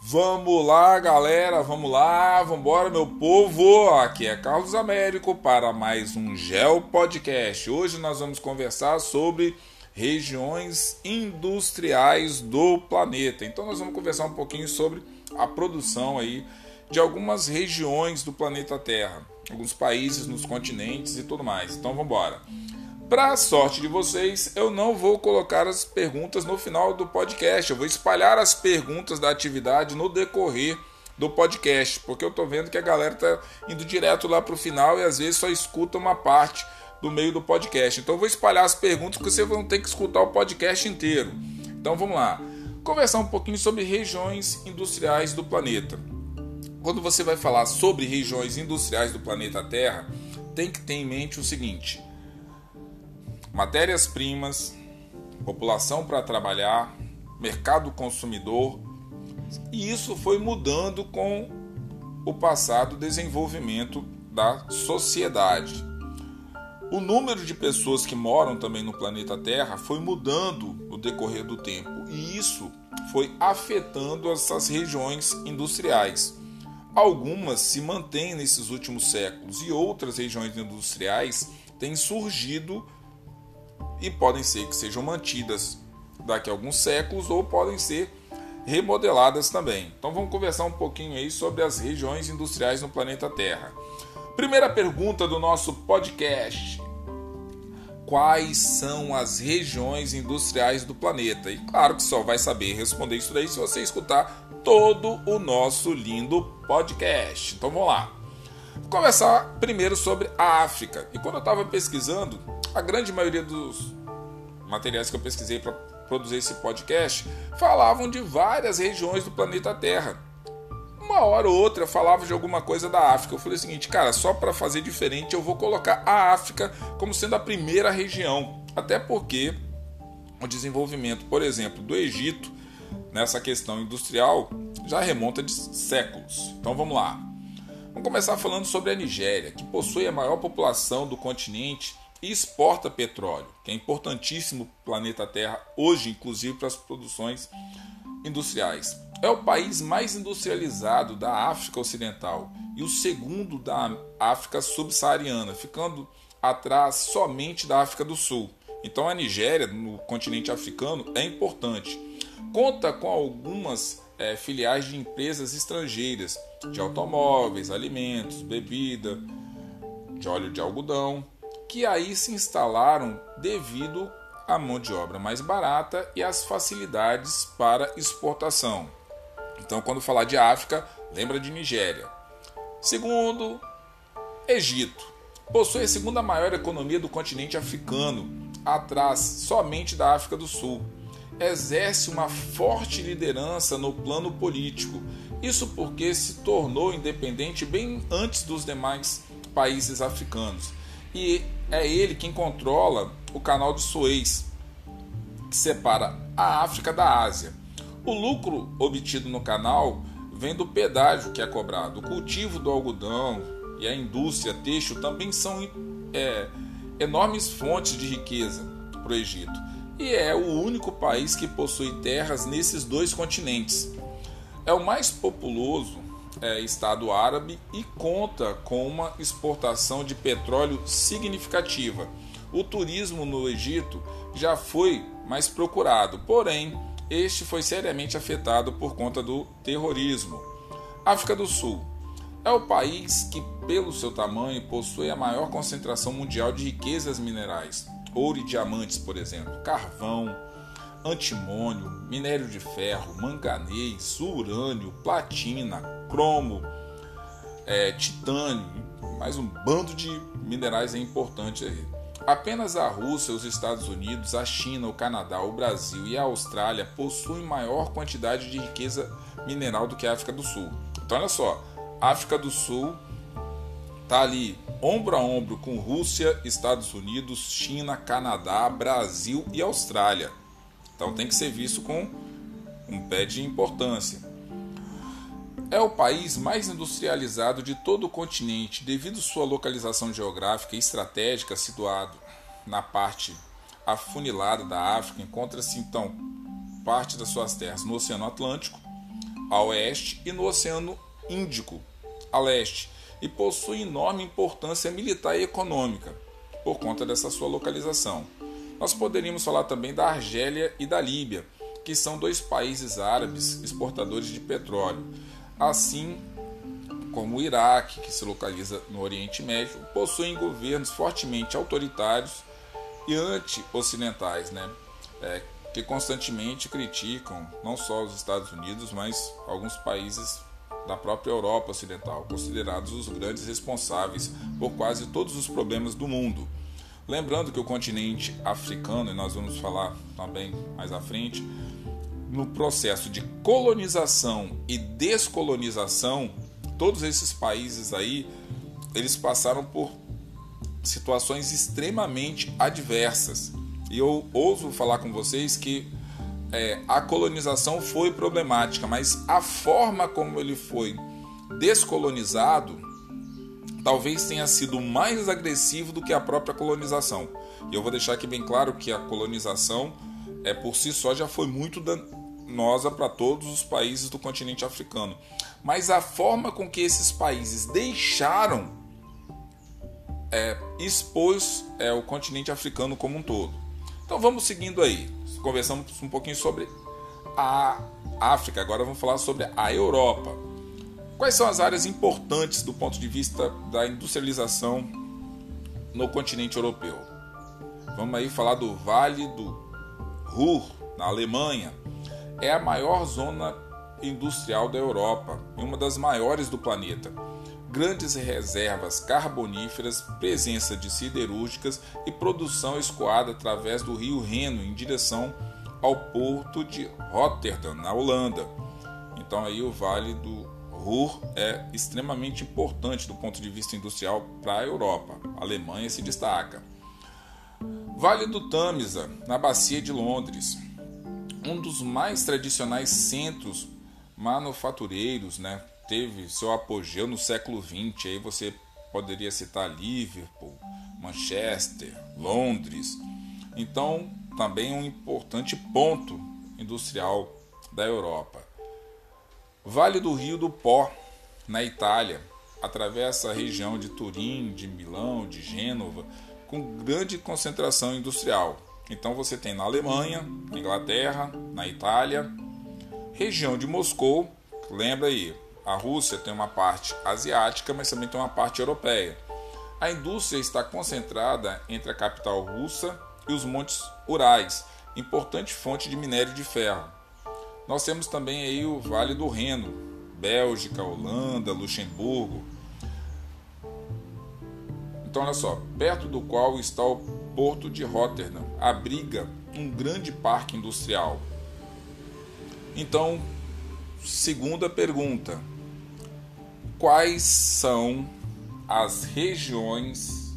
Vamos lá, galera, vamos lá, vamos embora, meu povo. Aqui é Carlos Américo para mais um Gel Podcast. Hoje nós vamos conversar sobre regiões industriais do planeta. Então nós vamos conversar um pouquinho sobre a produção aí de algumas regiões do planeta Terra, alguns países nos continentes e tudo mais. Então vamos embora. Para sorte de vocês, eu não vou colocar as perguntas no final do podcast. Eu vou espalhar as perguntas da atividade no decorrer do podcast, porque eu estou vendo que a galera está indo direto lá para o final e às vezes só escuta uma parte do meio do podcast. Então eu vão espalhar as perguntas que vocês vão ter que escutar o podcast inteiro. Então vamos lá. Conversar um pouquinho sobre regiões industriais do planeta. Quando você vai falar sobre regiões industriais do planeta Terra, tem que ter em mente o seguinte: matérias-primas, população para trabalhar, mercado consumidor, e isso foi mudando com o passado desenvolvimento da sociedade. O número de pessoas que moram também no planeta Terra foi mudando no decorrer do tempo, e isso foi afetando essas regiões industriais. Algumas se mantêm nesses últimos séculos e outras regiões industriais têm surgido e podem ser que sejam mantidas daqui a alguns séculos ou podem ser remodeladas também. Então vamos conversar um pouquinho aí sobre as regiões industriais no planeta Terra. Primeira pergunta do nosso podcast: Quais são as regiões industriais do planeta? E claro que só vai saber responder isso daí se você escutar todo o nosso lindo podcast. Então vamos lá. Vou conversar primeiro sobre a África. E quando eu estava pesquisando, a grande maioria dos materiais que eu pesquisei para produzir esse podcast falavam de várias regiões do planeta Terra. Uma hora ou outra falava de alguma coisa da África. Eu falei o seguinte, cara, só para fazer diferente eu vou colocar a África como sendo a primeira região. Até porque o desenvolvimento, por exemplo, do Egito nessa questão industrial já remonta de séculos. Então vamos lá. Vamos começar falando sobre a Nigéria, que possui a maior população do continente e exporta petróleo, que é importantíssimo para o planeta Terra hoje, inclusive para as produções industriais. É o país mais industrializado da África Ocidental e o segundo da África Subsaariana, ficando atrás somente da África do Sul. Então a Nigéria, no continente africano, é importante. Conta com algumas é, filiais de empresas estrangeiras de automóveis, alimentos, bebida, de óleo de algodão, que aí se instalaram devido à mão de obra mais barata e às facilidades para exportação. Então, quando falar de África, lembra de Nigéria. Segundo, Egito. Possui a segunda maior economia do continente africano, atrás somente da África do Sul. Exerce uma forte liderança no plano político. Isso porque se tornou independente bem antes dos demais países africanos e é ele quem controla o canal de Suez, que separa a África da Ásia. O lucro obtido no canal vem do pedágio que é cobrado. O cultivo do algodão e a indústria têxtil também são é, enormes fontes de riqueza para o Egito. E é o único país que possui terras nesses dois continentes. É o mais populoso é, Estado árabe e conta com uma exportação de petróleo significativa. O turismo no Egito já foi mais procurado, porém, este foi seriamente afetado por conta do terrorismo. África do Sul é o país que, pelo seu tamanho, possui a maior concentração mundial de riquezas minerais, ouro e diamantes, por exemplo, carvão, antimônio, minério de ferro, manganês, urânio, platina, cromo, é, titânio, mais um bando de minerais é importante aí. Apenas a Rússia, os Estados Unidos, a China, o Canadá, o Brasil e a Austrália possuem maior quantidade de riqueza mineral do que a África do Sul. Então olha só, África do Sul está ali ombro a ombro com Rússia, Estados Unidos, China, Canadá, Brasil e Austrália. Então tem que ser visto com um pé de importância. É o país mais industrializado de todo o continente devido sua localização geográfica e estratégica situado na parte afunilada da África, encontra-se então parte das suas terras no Oceano Atlântico a oeste e no Oceano Índico a leste e possui enorme importância militar e econômica por conta dessa sua localização. Nós poderíamos falar também da Argélia e da Líbia, que são dois países árabes exportadores de petróleo, assim como o Iraque, que se localiza no Oriente Médio, possuem governos fortemente autoritários e anti-ocidentais, né? É, que constantemente criticam não só os Estados Unidos, mas alguns países da própria Europa Ocidental, considerados os grandes responsáveis por quase todos os problemas do mundo. Lembrando que o continente africano, e nós vamos falar também mais à frente, no processo de colonização e descolonização, todos esses países aí, eles passaram por situações extremamente adversas. E eu ouso falar com vocês que é, a colonização foi problemática, mas a forma como ele foi descolonizado talvez tenha sido mais agressivo do que a própria colonização. E eu vou deixar aqui bem claro que a colonização é por si só já foi muito danosa para todos os países do continente africano. Mas a forma com que esses países deixaram é, expôs é, o continente africano como um todo. Então vamos seguindo aí conversamos um pouquinho sobre a África, agora vamos falar sobre a Europa. Quais são as áreas importantes do ponto de vista da industrialização no continente europeu? Vamos aí falar do Vale do Ruhr, na Alemanha. É a maior zona industrial da Europa e uma das maiores do planeta. Grandes reservas carboníferas, presença de siderúrgicas e produção escoada através do rio Reno em direção ao porto de Rotterdam, na Holanda. Então aí o Vale do Ruhr é extremamente importante do ponto de vista industrial para a Europa. A Alemanha se destaca. Vale do Tamisa, na bacia de Londres, um dos mais tradicionais centros manufatureiros, né? Teve seu apogeu no século XX. Aí você poderia citar Liverpool, Manchester, Londres. Então, também um importante ponto industrial da Europa. Vale do Rio do Pó, na Itália, atravessa a região de Turim, de Milão, de Gênova, com grande concentração industrial. Então você tem na Alemanha, na Inglaterra, na Itália, região de Moscou, lembra aí, a Rússia tem uma parte asiática, mas também tem uma parte europeia. A indústria está concentrada entre a capital russa e os Montes Urais, importante fonte de minério de ferro. Nós temos também aí o Vale do Reno, Bélgica, Holanda, Luxemburgo. Então olha só, perto do qual está o porto de Rotterdam, abriga um grande parque industrial. Então, segunda pergunta: quais são as regiões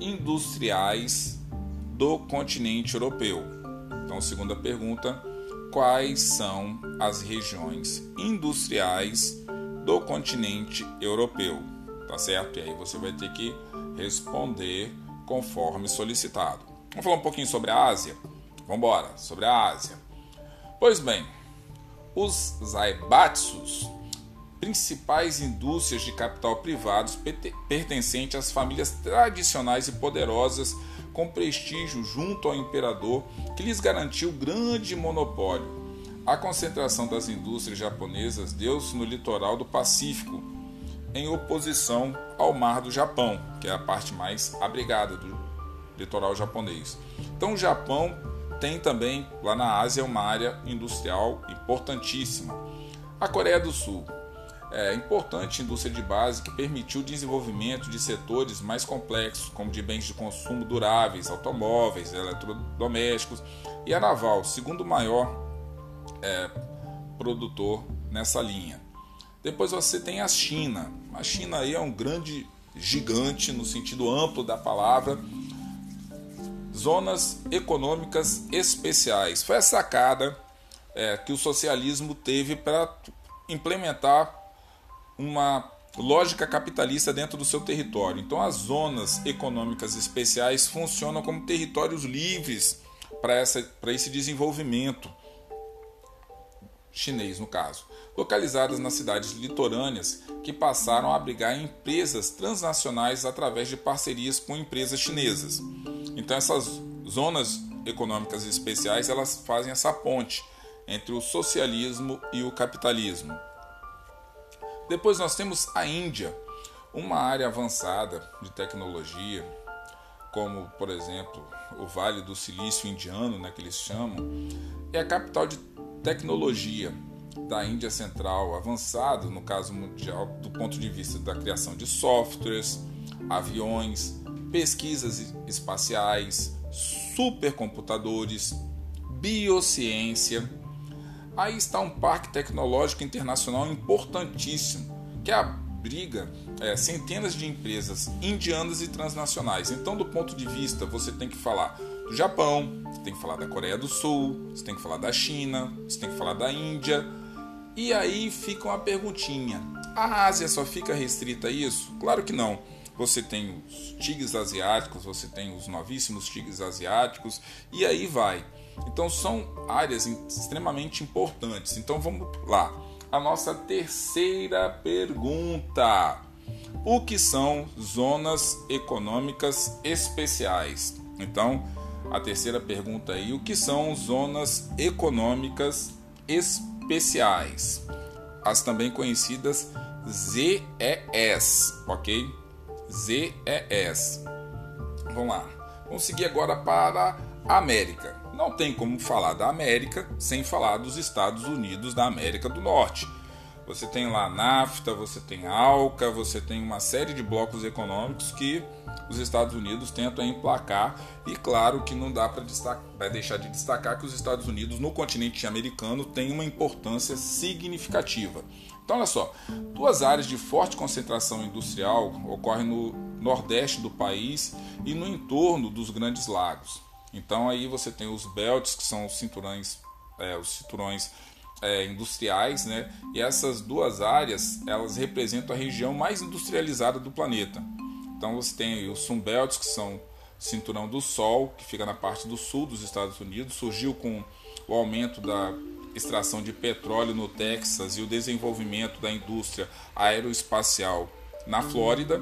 industriais do continente europeu. Então, segunda pergunta: quais são as regiões industriais do continente europeu? Tá certo? E aí você vai ter que responder conforme solicitado. Vamos falar um pouquinho sobre a Ásia? Vamos embora, sobre a Ásia. Pois bem, os Zaibatsus, principais indústrias de capital privados pertencentes às famílias tradicionais e poderosas com prestígio junto ao imperador, que lhes garantiu grande monopólio. A concentração das indústrias japonesas deu-se no litoral do Pacífico, em oposição ao Mar do Japão, que é a parte mais abrigada do litoral japonês. Então, o Japão tem também lá na Ásia uma área industrial importantíssima. A Coreia do Sul é, importante indústria de base que permitiu o desenvolvimento de setores mais complexos, como de bens de consumo duráveis, automóveis, eletrodomésticos, e a naval, segundo maior é, produtor nessa linha. Depois você tem a China. A China aí é um grande gigante no sentido amplo da palavra. Zonas econômicas especiais. Foi a sacada é, que o socialismo teve para implementar uma lógica capitalista dentro do seu território. Então, as zonas econômicas especiais funcionam como territórios livres para esse desenvolvimento chinês no caso, localizadas nas cidades litorâneas que passaram a abrigar empresas transnacionais através de parcerias com empresas chinesas. Então essas zonas econômicas especiais elas fazem essa ponte entre o socialismo e o capitalismo. Depois nós temos a Índia, uma área avançada de tecnologia, como por exemplo o Vale do Silício Indiano, né, que eles chamam, é a capital de tecnologia da Índia Central, avançado no caso mundial do ponto de vista da criação de softwares, aviões, pesquisas espaciais, supercomputadores, biociência. Aí está um parque tecnológico internacional importantíssimo, que abriga é, centenas de empresas indianas e transnacionais. Então, do ponto de vista, você tem que falar do Japão, você tem que falar da Coreia do Sul, você tem que falar da China, você tem que falar da Índia. E aí fica uma perguntinha: a Ásia só fica restrita a isso? Claro que não você tem os tigres asiáticos, você tem os novíssimos tigres asiáticos e aí vai. Então são áreas extremamente importantes. Então vamos lá. A nossa terceira pergunta: O que são zonas econômicas especiais? Então, a terceira pergunta aí, o que são zonas econômicas especiais? As também conhecidas ZES, OK? ZES. Vamos lá. Vamos seguir agora para a América. Não tem como falar da América sem falar dos Estados Unidos da América do Norte. Você tem lá a NAFTA, você tem a ALCA, você tem uma série de blocos econômicos que os Estados Unidos tentam emplacar e claro que não dá para deixar de destacar que os Estados Unidos no continente americano têm uma importância significativa. Então, olha só, duas áreas de forte concentração industrial ocorrem no nordeste do país e no entorno dos grandes lagos. Então, aí você tem os belts, que são os cinturões, é, os cinturões é, industriais, né? E essas duas áreas elas representam a região mais industrializada do planeta. Então, você tem os Sunbelts, que são cinturão do Sol, que fica na parte do sul dos Estados Unidos, surgiu com o aumento da extração de petróleo no Texas e o desenvolvimento da indústria aeroespacial na Flórida,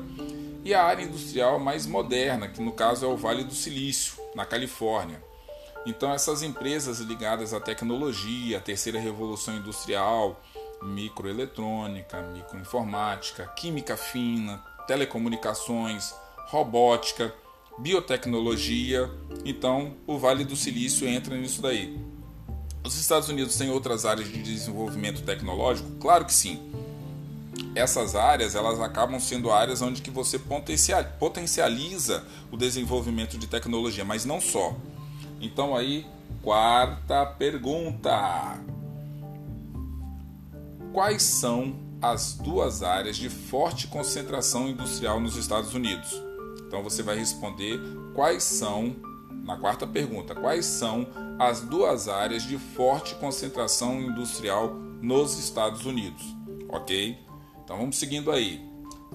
e a área industrial mais moderna, que no caso é o Vale do Silício, na Califórnia. Então, essas empresas ligadas à tecnologia, à terceira revolução industrial, microeletrônica, microinformática, química fina, telecomunicações, robótica, biotecnologia, então o Vale do Silício entra nisso daí. Os Estados Unidos têm outras áreas de desenvolvimento tecnológico? Claro que sim. Essas áreas elas acabam sendo áreas onde que você potencializa o desenvolvimento de tecnologia, mas não só. Então aí, quarta pergunta. Quais são as duas áreas de forte concentração industrial nos Estados Unidos? Então você vai responder quais são na quarta pergunta, quais são as duas áreas de forte concentração industrial nos Estados Unidos? Ok? Então vamos seguindo aí.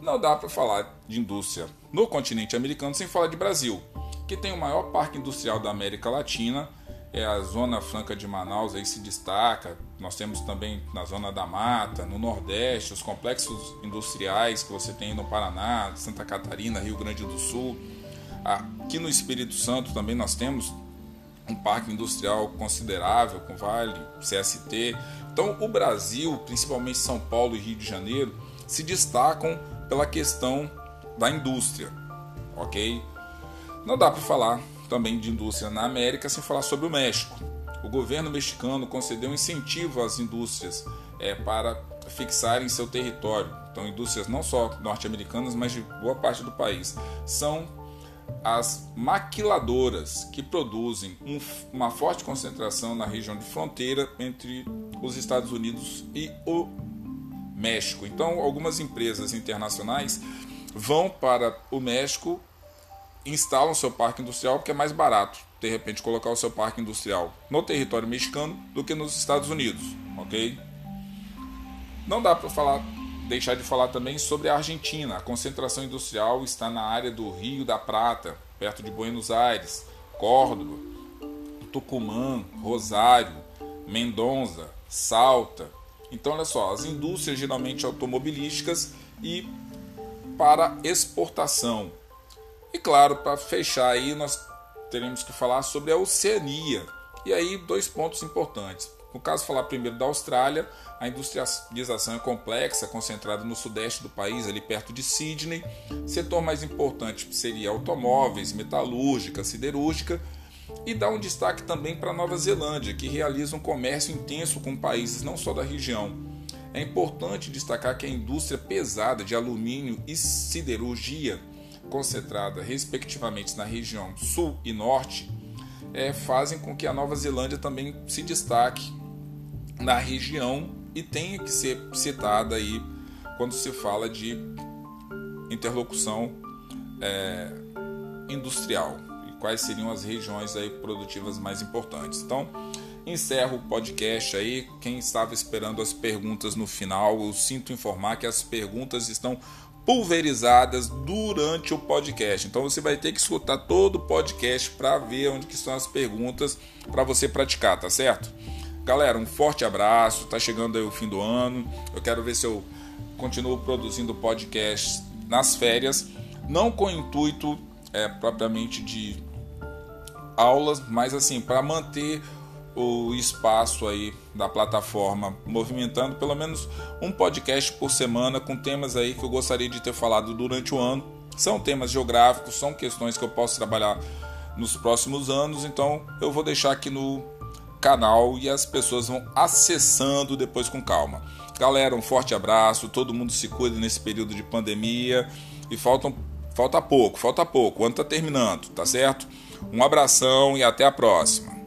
Não dá para falar de indústria no continente americano sem falar de Brasil, que tem o maior parque industrial da América Latina. É a Zona Franca de Manaus aí se destaca. Nós temos também na Zona da Mata, no Nordeste, os complexos industriais que você tem no Paraná, Santa Catarina, Rio Grande do Sul Aqui no Espírito Santo também nós temos um parque industrial considerável com Vale, CST. Então, o Brasil, principalmente São Paulo e Rio de Janeiro, se destacam pela questão da indústria, ok? Não dá para falar também de indústria na América sem falar sobre o México. O governo mexicano concedeu incentivo às indústrias é, para fixarem seu território. Então, indústrias não só norte-americanas, mas de boa parte do país são as maquiladoras, que produzem um, uma forte concentração na região de fronteira entre os Estados Unidos e o México. Então, algumas empresas internacionais vão para o México, instalam seu parque industrial porque é mais barato, de repente, colocar o seu parque industrial no território mexicano do que nos Estados Unidos, ok? Não dá para falar deixar de falar também sobre a Argentina. A concentração industrial está na área do Rio da Prata, perto de Buenos Aires, Córdoba, Tucumã, Rosário, Mendonça, salta. Então, olha só, as indústrias geralmente automobilísticas e para exportação. E claro, para fechar aí, nós teremos que falar sobre a Oceania. E aí, dois pontos importantes. No caso, falar primeiro da Austrália, a industrialização é complexa, concentrada no sudeste do país, ali perto de Sydney. Setor mais importante seria automóveis, metalúrgica, siderúrgica. E dá um destaque também para a Nova Zelândia, que realiza um comércio intenso com países não só da região. É importante destacar que a indústria pesada de alumínio e siderurgia, concentrada respectivamente na região sul e norte, é, fazem com que a Nova Zelândia também se destaque na região e tenha que ser citada aí quando se fala de interlocução é, industrial e quais seriam as regiões aí produtivas mais importantes. Então, encerro o podcast aí. Quem estava esperando as perguntas no final, eu sinto informar que as perguntas estão pulverizadas durante o podcast. Então você vai ter que escutar todo o podcast para ver onde que estão as perguntas para você praticar, tá certo? Galera, um forte abraço. Tá chegando aí o fim do ano. Eu quero ver se eu continuo produzindo podcast nas férias, não com intuito é, propriamente de aulas, mas assim para manter o espaço aí da plataforma movimentando pelo menos um podcast por semana com temas aí que eu gostaria de ter falado durante o ano. São temas geográficos, são questões que eu posso trabalhar nos próximos anos, então eu vou deixar aqui no canal e as pessoas vão acessando depois com calma. Galera, um forte abraço, todo mundo se cuida nesse período de pandemia e faltam, falta pouco, falta pouco, o ano tá terminando, tá certo? Um abração e até a próxima.